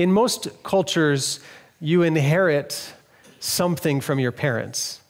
In most cultures, you inherit something from your parents.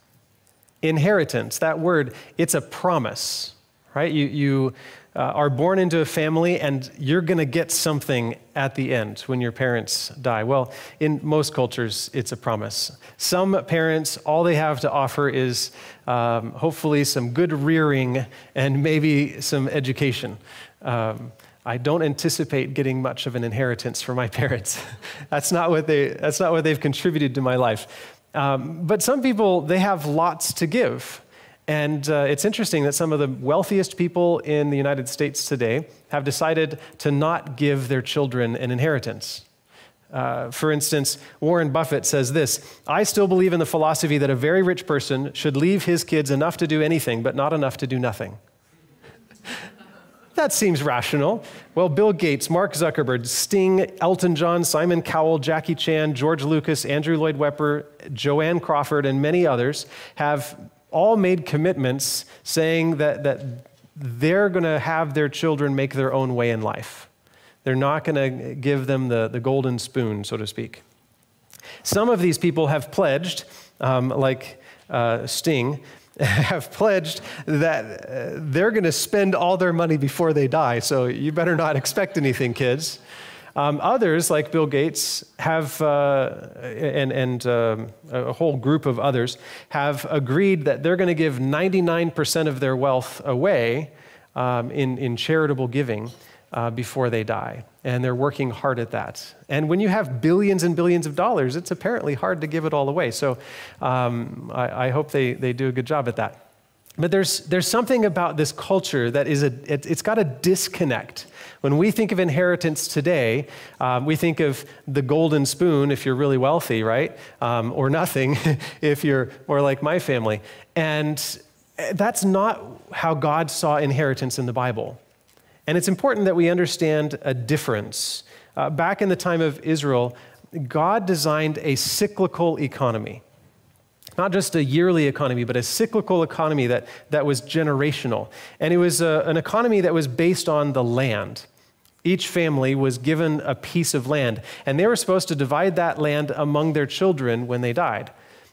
Inheritance, that word, it's a promise, right? You, you uh, are born into a family and you're going to get something at the end when your parents die. Well, in most cultures, it's a promise. Some parents, all they have to offer is um, hopefully some good rearing and maybe some education. Um, I don't anticipate getting much of an inheritance from my parents. that's, not what they, that's not what they've contributed to my life. Um, but some people, they have lots to give. And uh, it's interesting that some of the wealthiest people in the United States today have decided to not give their children an inheritance. Uh, for instance, Warren Buffett says this I still believe in the philosophy that a very rich person should leave his kids enough to do anything, but not enough to do nothing. That seems rational. Well, Bill Gates, Mark Zuckerberg, Sting, Elton John, Simon Cowell, Jackie Chan, George Lucas, Andrew Lloyd Webber, Joanne Crawford, and many others have all made commitments saying that, that they're going to have their children make their own way in life. They're not going to give them the, the golden spoon, so to speak. Some of these people have pledged, um, like uh, Sting, have pledged that uh, they're going to spend all their money before they die. So you better not expect anything, kids. Um, others, like Bill Gates, have, uh, and, and uh, a whole group of others, have agreed that they're going to give 99% of their wealth away um, in, in charitable giving uh, before they die. And they're working hard at that. And when you have billions and billions of dollars, it's apparently hard to give it all away. So um, I, I hope they, they do a good job at that. But there's, there's something about this culture that is a, it, has got a disconnect. When we think of inheritance today, um, we think of the golden spoon if you're really wealthy, right? Um, or nothing if you're more like my family. And that's not how God saw inheritance in the Bible. And it's important that we understand a difference. Uh, back in the time of Israel, God designed a cyclical economy not just a yearly economy, but a cyclical economy that, that was generational. And it was a, an economy that was based on the land. Each family was given a piece of land, and they were supposed to divide that land among their children when they died.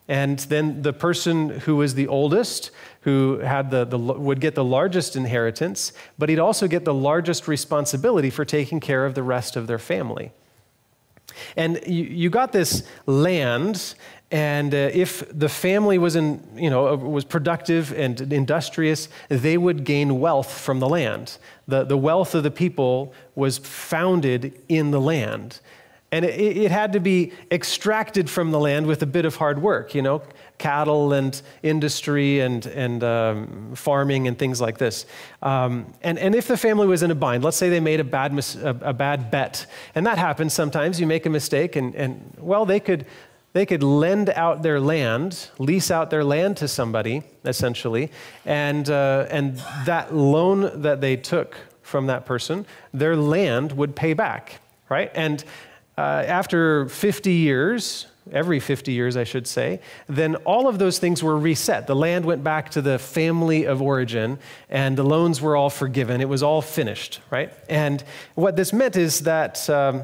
And then the person who was the oldest, who had the, the, would get the largest inheritance, but he'd also get the largest responsibility for taking care of the rest of their family. And you, you got this land, and uh, if the family was, in, you know, uh, was productive and industrious, they would gain wealth from the land. The, the wealth of the people was founded in the land. And it, it had to be extracted from the land with a bit of hard work, you know, cattle and industry and, and um, farming and things like this. Um, and, and if the family was in a bind, let's say they made a bad, mis- a, a bad bet, and that happens sometimes, you make a mistake, and, and well, they could, they could lend out their land, lease out their land to somebody, essentially, and, uh, and that loan that they took from that person, their land would pay back, right? And uh, after 50 years, every 50 years, I should say, then all of those things were reset. The land went back to the family of origin, and the loans were all forgiven. It was all finished, right? And what this meant is that. Um,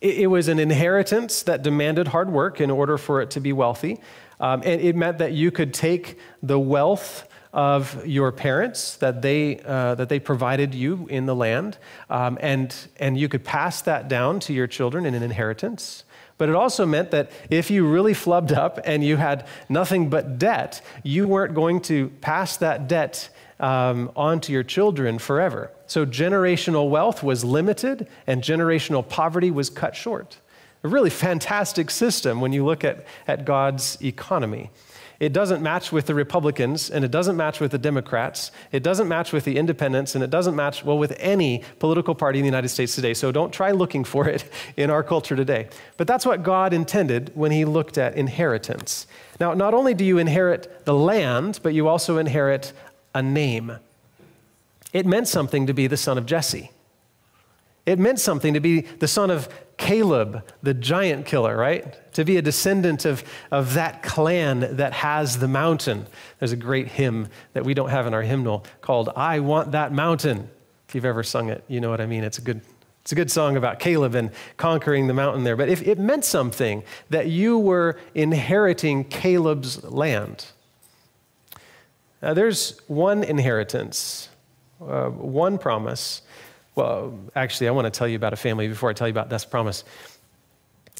it, was an inheritance that demanded hard work in order for it to be wealthy. Um, and it meant that you could take the wealth of your parents that they, uh, that they provided you in the land, um, and, and you could pass that down to your children in an inheritance. But it also meant that if you really flubbed up and you had nothing but debt, you weren't going to pass that debt um, onto your children forever. So generational wealth was limited and generational poverty was cut short. A really fantastic system when you look at, at God's economy. It doesn't match with the Republicans, and it doesn't match with the Democrats. It doesn't match with the independents, and it doesn't match, well, with any political party in the United States today. So don't try looking for it in our culture today. But that's what God intended when He looked at inheritance. Now, not only do you inherit the land, but you also inherit a name. It meant something to be the son of Jesse. It meant something to be the son of Caleb, the giant killer, right? To be a descendant of, of that clan that has the mountain. There's a great hymn that we don't have in our hymnal called I Want That Mountain. If you've ever sung it, you know what I mean. It's a good, It's a good song about Caleb and conquering the mountain there. But if it meant something that you were inheriting Caleb's land, now, there's one inheritance, uh, one promise. Well, actually, I want to tell you about a family before I tell you about this promise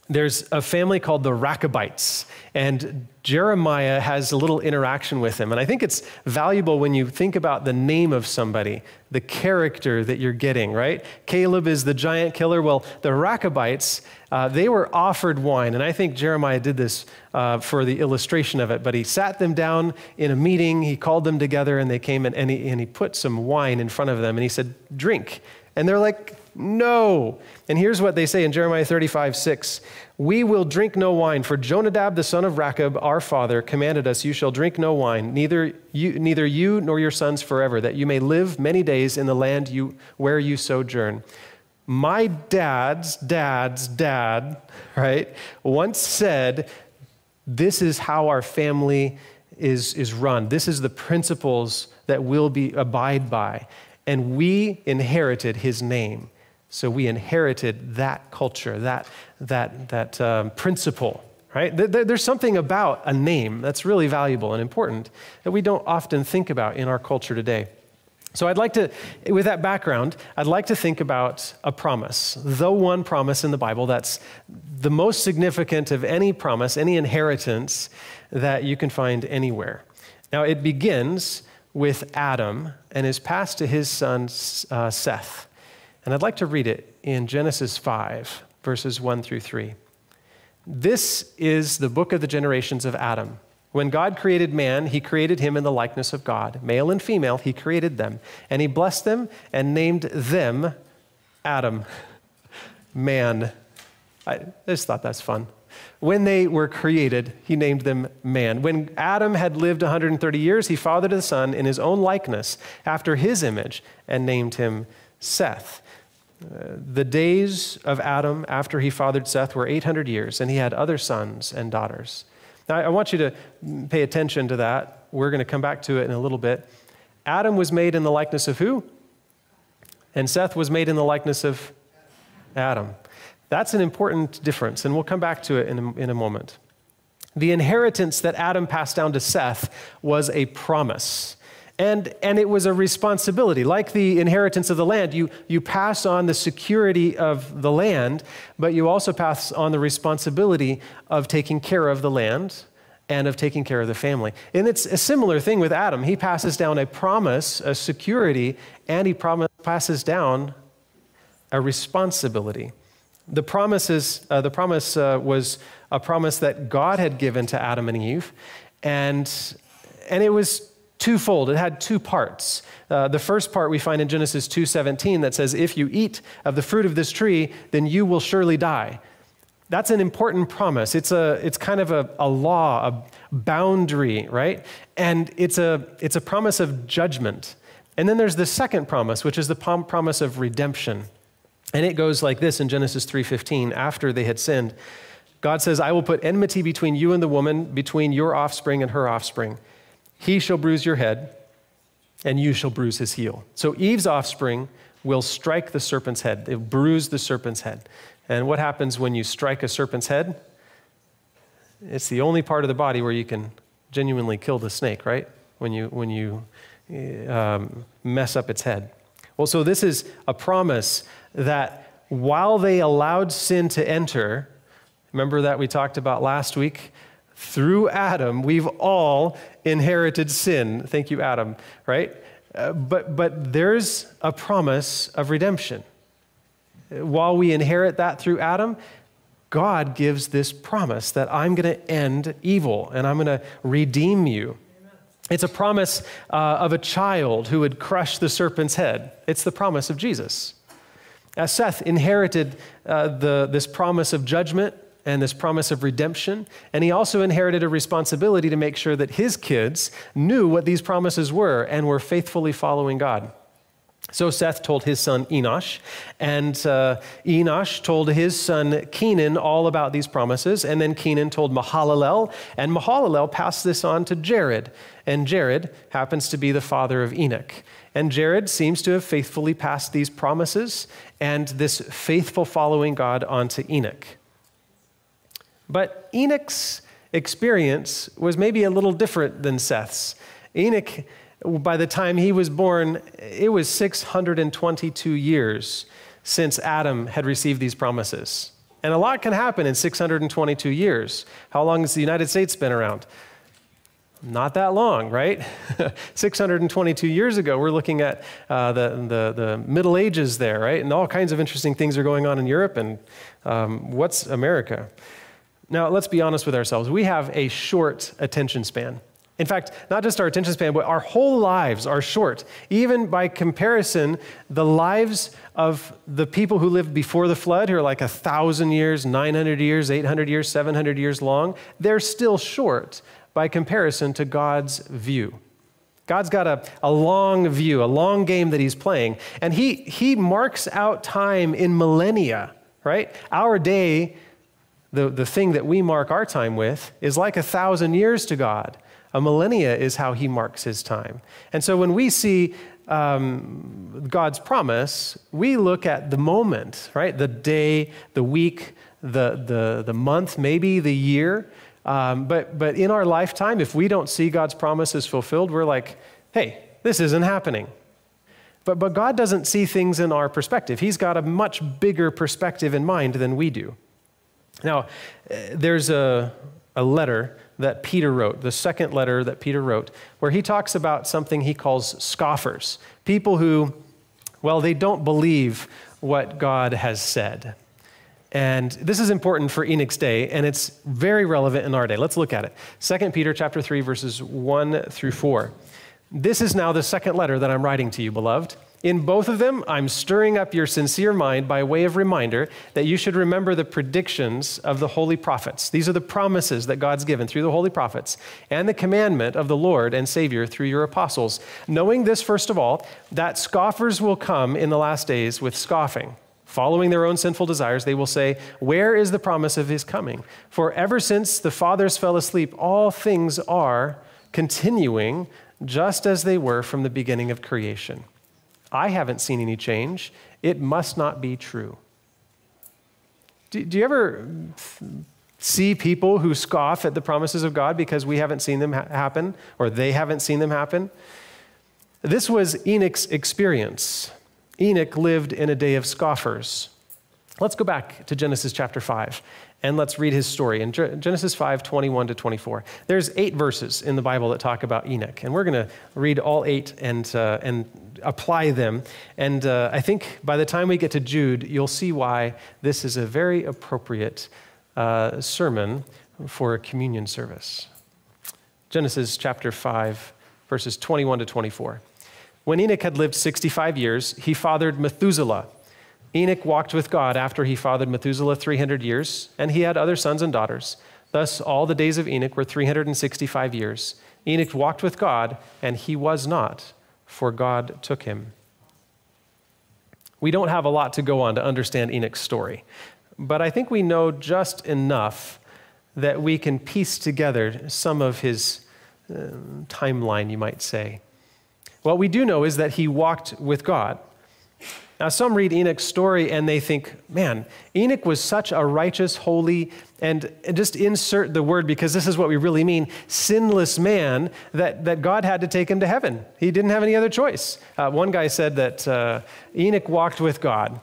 there's a family called the Rechabites, and Jeremiah has a little interaction with them. And I think it's valuable when you think about the name of somebody, the character that you're getting, right? Caleb is the giant killer. Well, the Rechabites, uh, they were offered wine. And I think Jeremiah did this uh, for the illustration of it. But he sat them down in a meeting, he called them together, and they came and, he, and he put some wine in front of them, and he said, Drink. And they're like, no. And here's what they say in Jeremiah 35, 6. We will drink no wine, for Jonadab the son of Rechab, our father, commanded us, You shall drink no wine, neither you, neither you nor your sons forever, that you may live many days in the land you, where you sojourn. My dad's dad's dad, right, once said, This is how our family is, is run. This is the principles that we'll be abide by. And we inherited his name. So we inherited that culture, that, that, that um, principle, right? There's something about a name that's really valuable and important that we don't often think about in our culture today. So I'd like to, with that background, I'd like to think about a promise, the one promise in the Bible that's the most significant of any promise, any inheritance that you can find anywhere. Now it begins with Adam and is passed to his son uh, Seth. And I'd like to read it in Genesis 5, verses 1 through 3. This is the book of the generations of Adam. When God created man, he created him in the likeness of God. Male and female, he created them. And he blessed them and named them Adam, man. I just thought that's fun. When they were created, he named them man. When Adam had lived 130 years, he fathered a son in his own likeness, after his image, and named him Seth uh, the days of Adam after he fathered Seth were 800 years, and he had other sons and daughters. Now, I want you to pay attention to that. We're going to come back to it in a little bit. Adam was made in the likeness of who? And Seth was made in the likeness of Adam. That's an important difference, and we'll come back to it in a, in a moment. The inheritance that Adam passed down to Seth was a promise. And, and it was a responsibility. Like the inheritance of the land, you, you pass on the security of the land, but you also pass on the responsibility of taking care of the land and of taking care of the family. And it's a similar thing with Adam. He passes down a promise, a security, and he passes down a responsibility. The, promises, uh, the promise uh, was a promise that God had given to Adam and Eve, and, and it was twofold. It had two parts. Uh, the first part we find in Genesis 2:17 that says, "If you eat of the fruit of this tree, then you will surely die." That's an important promise. It's a it's kind of a, a law, a boundary, right? And it's a it's a promise of judgment. And then there's the second promise, which is the promise of redemption. And it goes like this in Genesis 3:15 after they had sinned. God says, "I will put enmity between you and the woman, between your offspring and her offspring." He shall bruise your head, and you shall bruise his heel. So Eve's offspring will strike the serpent's head. They'll bruise the serpent's head. And what happens when you strike a serpent's head? It's the only part of the body where you can genuinely kill the snake, right? When you, when you um, mess up its head. Well, so this is a promise that while they allowed sin to enter, remember that we talked about last week? Through Adam, we've all inherited sin. Thank you, Adam, right? Uh, but, but there's a promise of redemption. While we inherit that through Adam, God gives this promise that I'm going to end evil and I'm going to redeem you. It's a promise uh, of a child who would crush the serpent's head. It's the promise of Jesus. As Seth inherited uh, the, this promise of judgment and this promise of redemption. And he also inherited a responsibility to make sure that his kids knew what these promises were and were faithfully following God. So Seth told his son Enosh, and uh, Enosh told his son Kenan all about these promises, and then Kenan told Mahalalel, and Mahalalel passed this on to Jared, and Jared happens to be the father of Enoch. And Jared seems to have faithfully passed these promises and this faithful following God onto Enoch. But Enoch's experience was maybe a little different than Seth's. Enoch by the time he was born, it was 622 years since Adam had received these promises. And a lot can happen in 622 years. How long has the United States been around? Not that long, right? 622 years ago, we're looking at uh, the, the, the, Middle Ages there, right? And all kinds of interesting things are going on in Europe. And um, what's America? Now, let's be honest with ourselves. We have a short attention span. In fact, not just our attention span, but our whole lives are short. Even by comparison, the lives of the people who lived before the flood, who are like 1,000 years, 900 years, 800 years, 700 years long, they're still short by comparison to God's view. God's got a, a long view, a long game that He's playing. And He, he marks out time in millennia, right? Our day, the, the thing that we mark our time with, is like a thousand years to God. A millennia is how he marks his time. And so when we see um, God's promise, we look at the moment, right? The day, the week, the, the, the month, maybe the year. Um, but, but in our lifetime, if we don't see God's promises fulfilled, we're like, hey, this isn't happening. But, but God doesn't see things in our perspective. He's got a much bigger perspective in mind than we do. Now, eh, there's a, a letter that Peter wrote, the second letter that Peter wrote, where he talks about something he calls scoffers, people who, well, they don't believe what God has said. And this is important for Enoch's day, and it's very relevant in our day. Let's look at it. 2 Peter chapter 3, verses 1 through 4. This is now the second letter that I'm writing to you, beloved. In both of them, I'm stirring up your sincere mind by way of reminder that you should remember the predictions of the holy prophets. These are the promises that God's given through the holy prophets and the commandment of the Lord and Savior through your apostles. Knowing this, first of all, that scoffers will come in the last days with scoffing. Following their own sinful desires, they will say, Where is the promise of his coming? For ever since the fathers fell asleep, all things are continuing just as they were from the beginning of creation. I haven't seen any change. It must not be true. Do, do you ever see people who scoff at the promises of God because we haven't seen them ha- happen or they haven't seen them happen? This was Enoch's experience. Enoch lived in a day of scoffers. Let's go back to Genesis chapter 5 and let's read his story in Genesis 5 21 to 24. There's eight verses in the Bible that talk about Enoch, and we're going to read all eight and, uh, and apply them. And uh, I think by the time we get to Jude, you'll see why this is a very appropriate uh, sermon for a communion service. Genesis chapter 5, verses 21 to 24. When Enoch had lived 65 years, he fathered Methuselah. Enoch walked with God after he fathered Methuselah 300 years, and he had other sons and daughters. Thus, all the days of Enoch were 365 years. Enoch walked with God, and he was not, for God took him. We don't have a lot to go on to understand Enoch's story, but I think we know just enough that we can piece together some of his uh, timeline, you might say. What we do know is that he walked with God. Now, some read Enoch's story and they think, man, Enoch was such a righteous, holy, and just insert the word because this is what we really mean sinless man that, that God had to take him to heaven. He didn't have any other choice. Uh, one guy said that uh, Enoch walked with God,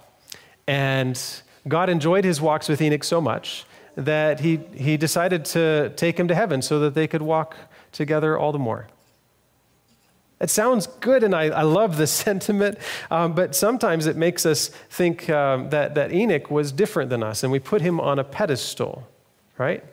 and God enjoyed his walks with Enoch so much that he, he decided to take him to heaven so that they could walk together all the more. It sounds good, and I, I love the sentiment, um, but sometimes it makes us think um, that, that Enoch was different than us, and we put him on a pedestal, right?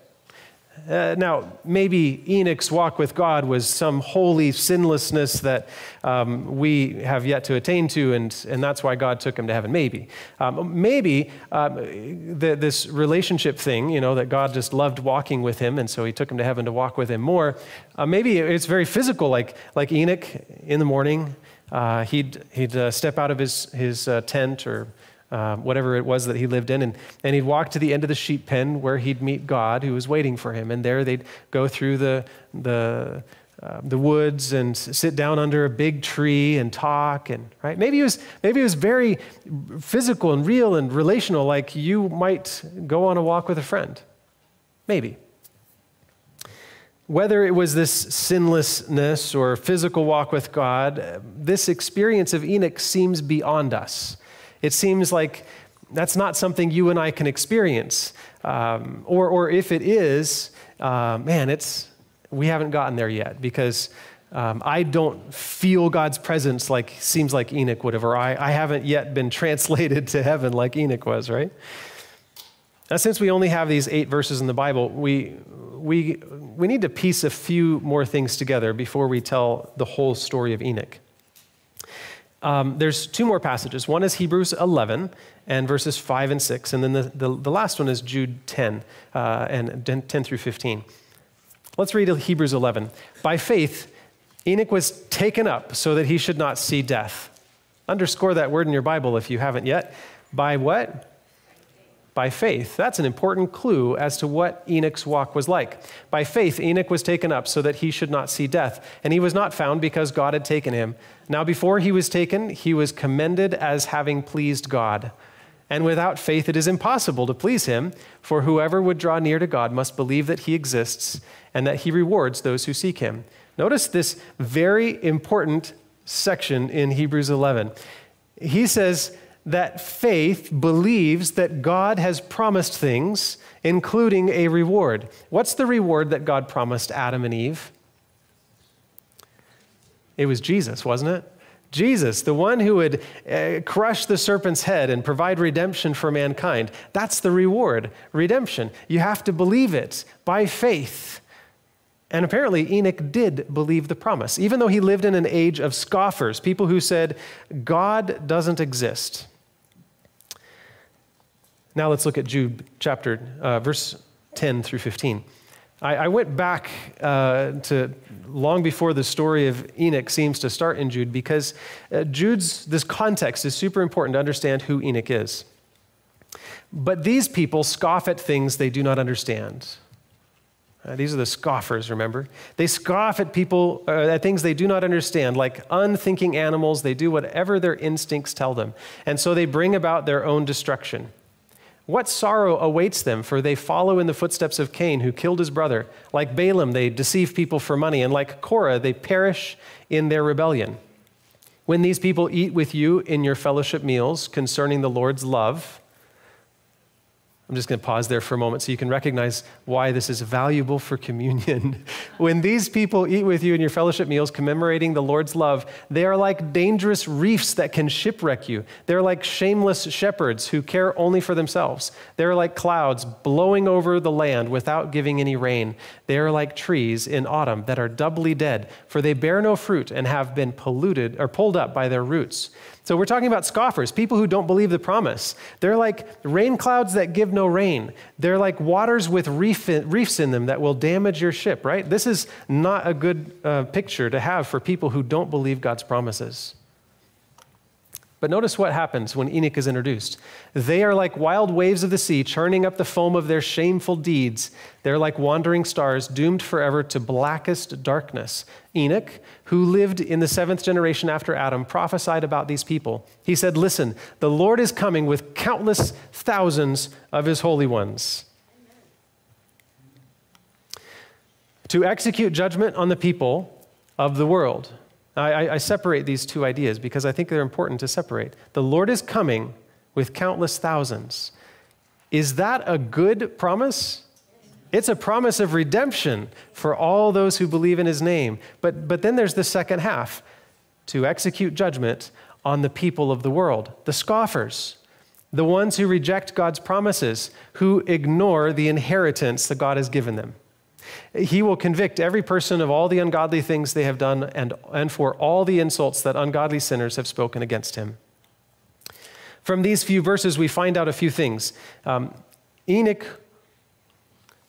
Uh, now, maybe Enoch's walk with God was some holy sinlessness that um, we have yet to attain to, and, and that's why God took him to heaven. Maybe. Um, maybe um, the, this relationship thing, you know, that God just loved walking with him, and so he took him to heaven to walk with him more. Uh, maybe it's very physical, like, like Enoch in the morning uh, he'd, he'd uh, step out of his, his uh, tent or um, whatever it was that he lived in, and, and he'd walk to the end of the sheep pen where he'd meet God who was waiting for him. And there they'd go through the, the, uh, the woods and sit down under a big tree and talk and right maybe it was maybe it was very physical and real and relational like you might go on a walk with a friend maybe whether it was this sinlessness or physical walk with God, this experience of Enoch seems beyond us. It seems like that's not something you and I can experience. Um, or, or if it is, uh, man, it's, we haven't gotten there yet because um, I don't feel God's presence like seems like Enoch would have, or I, I haven't yet been translated to heaven like Enoch was, right? Now, since we only have these eight verses in the Bible, we, we, we need to piece a few more things together before we tell the whole story of Enoch. Um, there's two more passages. One is Hebrews 11 and verses 5 and 6, and then the, the, the last one is Jude 10 uh, and 10 through 15. Let's read Hebrews 11. By faith, Enoch was taken up so that he should not see death. Underscore that word in your Bible if you haven't yet. By what? By faith. That's an important clue as to what Enoch's walk was like. By faith, Enoch was taken up so that he should not see death, and he was not found because God had taken him. Now, before he was taken, he was commended as having pleased God. And without faith, it is impossible to please him, for whoever would draw near to God must believe that he exists and that he rewards those who seek him. Notice this very important section in Hebrews 11. He says, that faith believes that God has promised things, including a reward. What's the reward that God promised Adam and Eve? It was Jesus, wasn't it? Jesus, the one who would uh, crush the serpent's head and provide redemption for mankind. That's the reward, redemption. You have to believe it by faith. And apparently, Enoch did believe the promise, even though he lived in an age of scoffers, people who said, God doesn't exist. Now let's look at Jude chapter, uh, verse 10 through 15. I, I went back uh, to long before the story of Enoch seems to start in Jude because uh, Jude's, this context is super important to understand who Enoch is. But these people scoff at things they do not understand. Uh, these are the scoffers, remember? They scoff at people, uh, at things they do not understand, like unthinking animals. They do whatever their instincts tell them. And so they bring about their own destruction. What sorrow awaits them, for they follow in the footsteps of Cain, who killed his brother. Like Balaam, they deceive people for money, and like Korah, they perish in their rebellion. When these people eat with you in your fellowship meals concerning the Lord's love, I'm just going to pause there for a moment so you can recognize why this is valuable for communion. when these people eat with you in your fellowship meals commemorating the Lord's love, they are like dangerous reefs that can shipwreck you. They're like shameless shepherds who care only for themselves. They're like clouds blowing over the land without giving any rain. They are like trees in autumn that are doubly dead, for they bear no fruit and have been polluted or pulled up by their roots. So we're talking about scoffers, people who don't believe the promise. They're like rain clouds that give no rain. They're like waters with reef in, reefs in them that will damage your ship, right? This is not a good uh, picture to have for people who don't believe God's promises. But notice what happens when Enoch is introduced. They are like wild waves of the sea, churning up the foam of their shameful deeds. They're like wandering stars, doomed forever to blackest darkness. Enoch, who lived in the seventh generation after Adam, prophesied about these people. He said, Listen, the Lord is coming with countless thousands of his holy ones. To execute judgment on the people of the world. I, I, separate these two ideas because I think they're important to separate. The Lord is coming with countless thousands. Is that a good promise? It's a promise of redemption for all those who believe in his name. But, but then there's the second half to execute judgment on the people of the world, the scoffers, the ones who reject God's promises, who ignore the inheritance that God has given them. He will convict every person of all the ungodly things they have done and, and for all the insults that ungodly sinners have spoken against him. From these few verses, we find out a few things. Um, Enoch,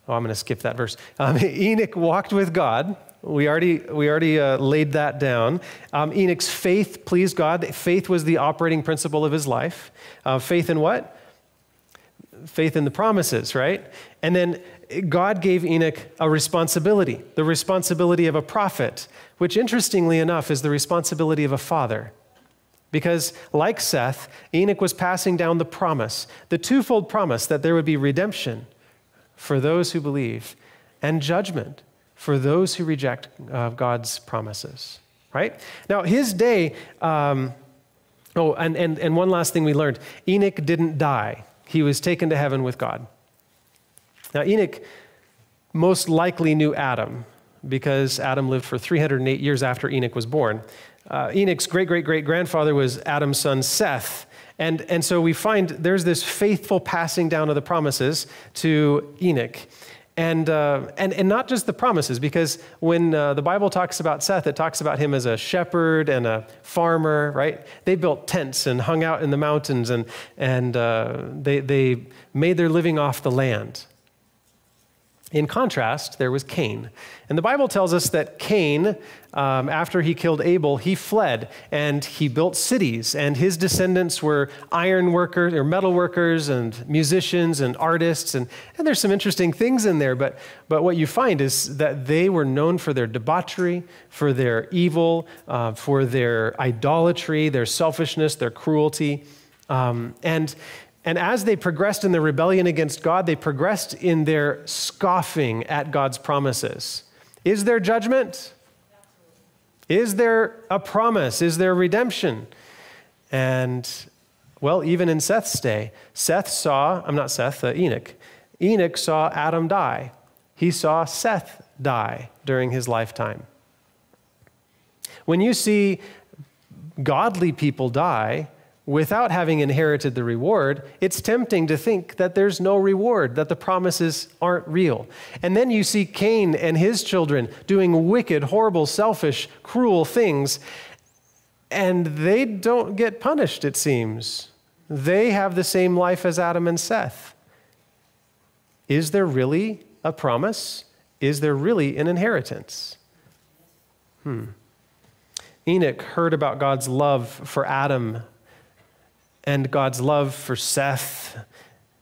oh, I'm going to skip that verse. Um, Enoch walked with God, We already, we already uh, laid that down. Um, Enoch's faith pleased God. Faith was the operating principle of his life. Uh, faith in what? Faith in the promises, right? And then God gave Enoch a responsibility, the responsibility of a prophet, which interestingly enough is the responsibility of a father. Because, like Seth, Enoch was passing down the promise, the twofold promise that there would be redemption for those who believe and judgment for those who reject uh, God's promises. Right? Now, his day, um, oh, and, and, and one last thing we learned Enoch didn't die, he was taken to heaven with God. Now, Enoch most likely knew Adam because Adam lived for 308 years after Enoch was born. Uh, Enoch's great great great grandfather was Adam's son Seth. And, and so we find there's this faithful passing down of the promises to Enoch. And, uh, and, and not just the promises, because when uh, the Bible talks about Seth, it talks about him as a shepherd and a farmer, right? They built tents and hung out in the mountains and, and uh, they, they made their living off the land. In contrast, there was Cain. And the Bible tells us that Cain, um, after he killed Abel, he fled and he built cities. And his descendants were iron workers or metal workers and musicians and artists. And, and there's some interesting things in there. But, but what you find is that they were known for their debauchery, for their evil, uh, for their idolatry, their selfishness, their cruelty. Um, and and as they progressed in their rebellion against God, they progressed in their scoffing at God's promises. Is there judgment? Is there a promise? Is there redemption? And, well, even in Seth's day, Seth saw, I'm not Seth, uh, Enoch. Enoch saw Adam die. He saw Seth die during his lifetime. When you see godly people die, without having inherited the reward, it's tempting to think that there's no reward, that the promises aren't real. And then you see Cain and his children doing wicked, horrible, selfish, cruel things, and they don't get punished, it seems. They have the same life as Adam and Seth. Is there really a promise? Is there really an inheritance? Hmm. Enoch heard about God's love for Adam and God's love for Seth.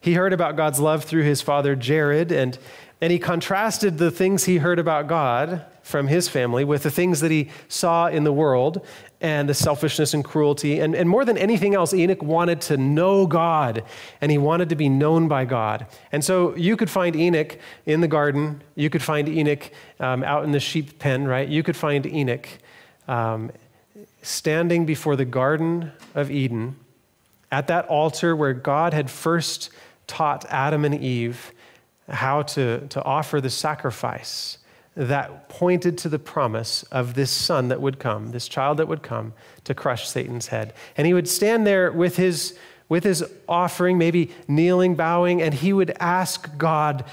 He heard about God's love through his father Jared, and, and he contrasted the things he heard about God from his family with the things that he saw in the world and the selfishness and cruelty. And, and more than anything else, Enoch wanted to know God and he wanted to be known by God. And so you could find Enoch in the garden, you could find Enoch um, out in the sheep pen, right? You could find Enoch um, standing before the Garden of Eden at that altar where God had first taught Adam and Eve how to, to offer the sacrifice that pointed to the promise of this son that would come, this child that would come to crush Satan's head. And he would stand there with his, with his offering, maybe kneeling, bowing, and he would ask God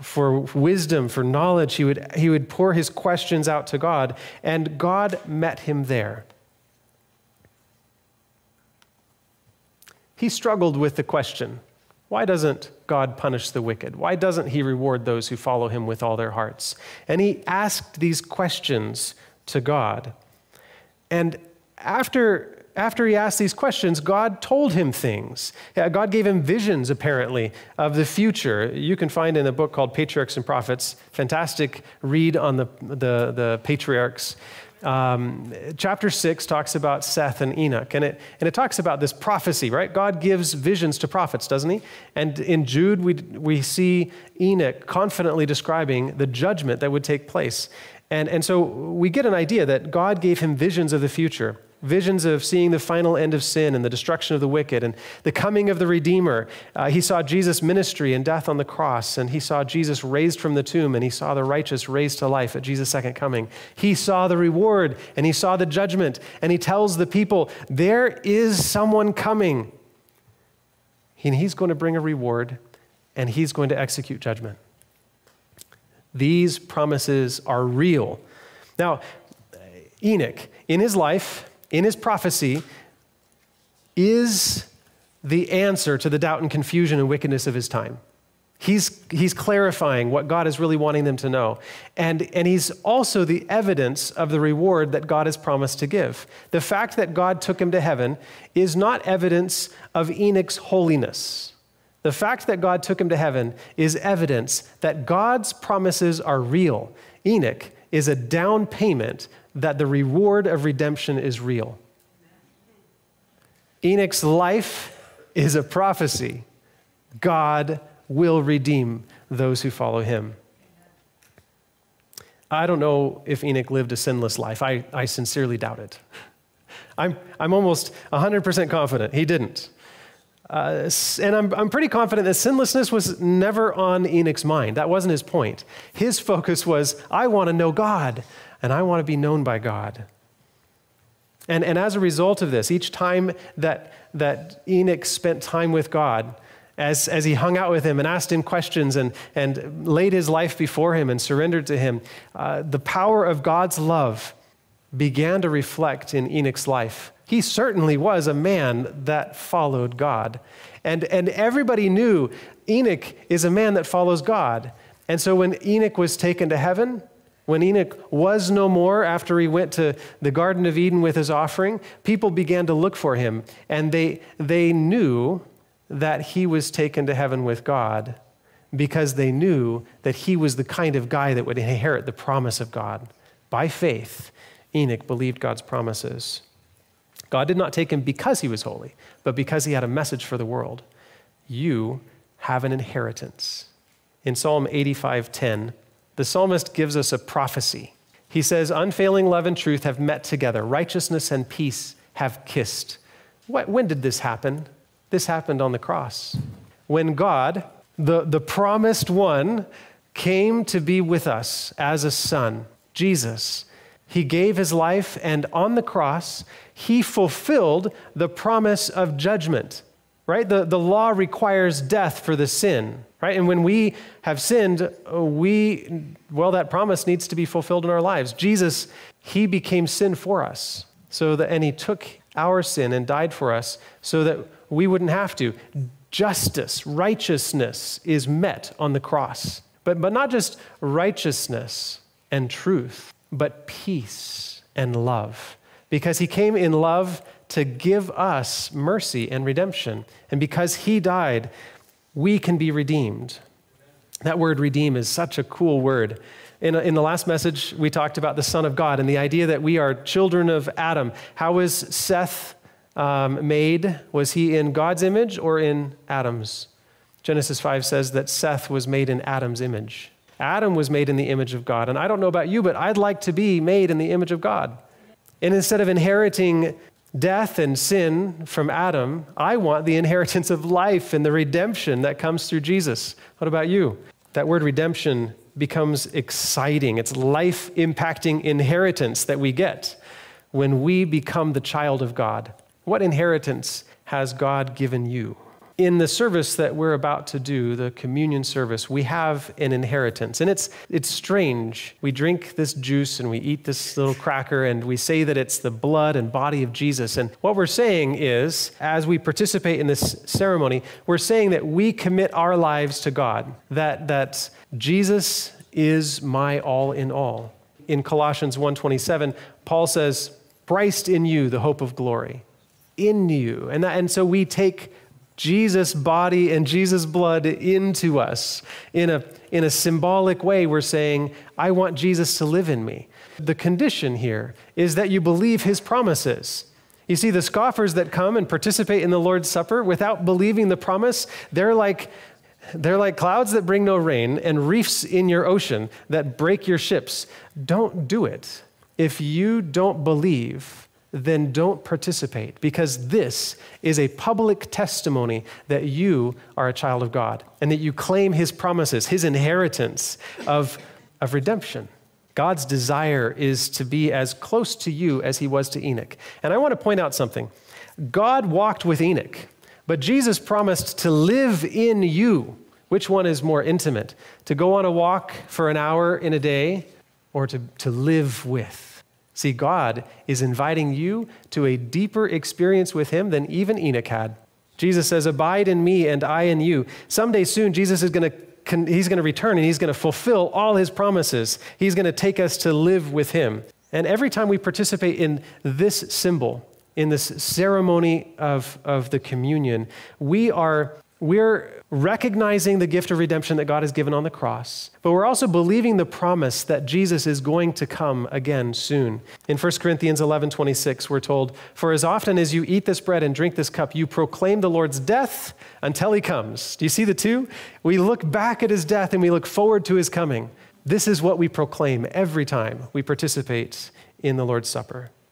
for wisdom, for knowledge. He would, he would pour his questions out to God, and God met him there. He struggled with the question why doesn't God punish the wicked? Why doesn't he reward those who follow him with all their hearts? And he asked these questions to God. And after, after he asked these questions, God told him things. God gave him visions, apparently, of the future. You can find in a book called Patriarchs and Prophets, fantastic read on the, the, the patriarchs. Um, chapter 6 talks about Seth and Enoch, and it, and it talks about this prophecy, right? God gives visions to prophets, doesn't he? And in Jude, we, we see Enoch confidently describing the judgment that would take place. And, and so we get an idea that God gave him visions of the future visions of seeing the final end of sin and the destruction of the wicked and the coming of the Redeemer. Uh, he saw Jesus' ministry and death on the cross, and he saw Jesus raised from the tomb, and he saw the righteous raised to life at Jesus' second coming. He saw the reward, and he saw the judgment, and he tells the people, There is someone coming. And he's going to bring a reward, and he's going to execute judgment. These promises are real. Now, Enoch, in his life, in his prophecy is the answer to the doubt and confusion and wickedness of his time. He's, he's clarifying what God is really wanting them to know. And, and he's also the evidence of the reward that God has promised to give. The fact that God took him to heaven is not evidence of Enoch's holiness. The fact that God took him to heaven is evidence that God's promises are real. Enoch is a down payment that the reward of redemption is real. Enoch's life is a prophecy. God will redeem those who follow him. I don't know if Enoch lived a sinless life. I, I sincerely doubt it. I'm, I'm almost 100% confident he didn't. Uh, and I'm, I'm pretty confident that sinlessness was never on Enoch's mind. That wasn't his point. His focus was, I want to know God, and I want to be known by God. And, and as a result of this, each time that, that Enoch spent time with God, as, as he hung out with him and asked him questions and, and laid his life before him and surrendered to him, uh, the power of God's love began to reflect in Enoch's life. He certainly was a man that followed God. And, and everybody knew Enoch is a man that follows God. And so when Enoch was taken to heaven, when Enoch was no more after he went to the Garden of Eden with his offering, people began to look for him. And they, they knew that he was taken to heaven with God because they knew that he was the kind of guy that would inherit the promise of God. By faith, Enoch believed God's promises. God did not take him because he was holy, but because he had a message for the world. You have an inheritance. In Psalm 85:10, the psalmist gives us a prophecy. He says, Unfailing love and truth have met together, righteousness and peace have kissed. What, when did this happen? This happened on the cross. When God, the, the promised one, came to be with us as a son, Jesus, he gave his life, and on the cross, he fulfilled the promise of judgment. Right? The, the law requires death for the sin. Right? And when we have sinned, uh, we, well, that promise needs to be fulfilled in our lives. Jesus, he became sin for us. So that, and he took our sin and died for us so that we wouldn't have to. Justice, righteousness is met on the cross. But, but not just righteousness and truth, but peace and love. Because he came in love to give us mercy and redemption. And because he died, we can be redeemed. That word redeem is such a cool word. In, in the last message, we talked about the Son of God and the idea that we are children of Adam. How was Seth um, made? Was he in God's image or in Adam's? Genesis 5 says that Seth was made in Adam's image. Adam was made in the image of God. And I don't know about you, but I'd like to be made in the image of God. And instead of inheriting death and sin from Adam, I want the inheritance of life and the redemption that comes through Jesus. What about you? That word redemption becomes exciting. It's life impacting inheritance that we get when we become the child of God. What inheritance has God given you? In the service that we're about to do, the communion service, we have an inheritance. And it's, it's strange. We drink this juice and we eat this little cracker and we say that it's the blood and body of Jesus. And what we're saying is, as we participate in this ceremony, we're saying that we commit our lives to God, that, that Jesus is my all in all. In Colossians 1:27, Paul says, Christ in you, the hope of glory in you. And, that, and so we take Jesus' body and Jesus' blood into us. In a, in a symbolic way, we're saying, I want Jesus to live in me. The condition here is that you believe his promises. You see, the scoffers that come and participate in the Lord's Supper without believing the promise, they're like, they're like clouds that bring no rain and reefs in your ocean that break your ships. Don't do it. If you don't believe, then don't participate because this is a public testimony that you are a child of God and that you claim his promises, his inheritance of, of redemption. God's desire is to be as close to you as he was to Enoch. And I want to point out something God walked with Enoch, but Jesus promised to live in you. Which one is more intimate? To go on a walk for an hour in a day or to, to live with? See, God is inviting you to a deeper experience with Him than even Enoch had. Jesus says, Abide in me and I in you. Someday soon, Jesus is going to he's going to return and he's going to fulfill all his promises. He's going to take us to live with him. And every time we participate in this symbol, in this ceremony of, of the communion, we are we're recognizing the gift of redemption that God has given on the cross, but we're also believing the promise that Jesus is going to come again soon. In 1 Corinthians 11 26, we're told, For as often as you eat this bread and drink this cup, you proclaim the Lord's death until he comes. Do you see the two? We look back at his death and we look forward to his coming. This is what we proclaim every time we participate in the Lord's Supper.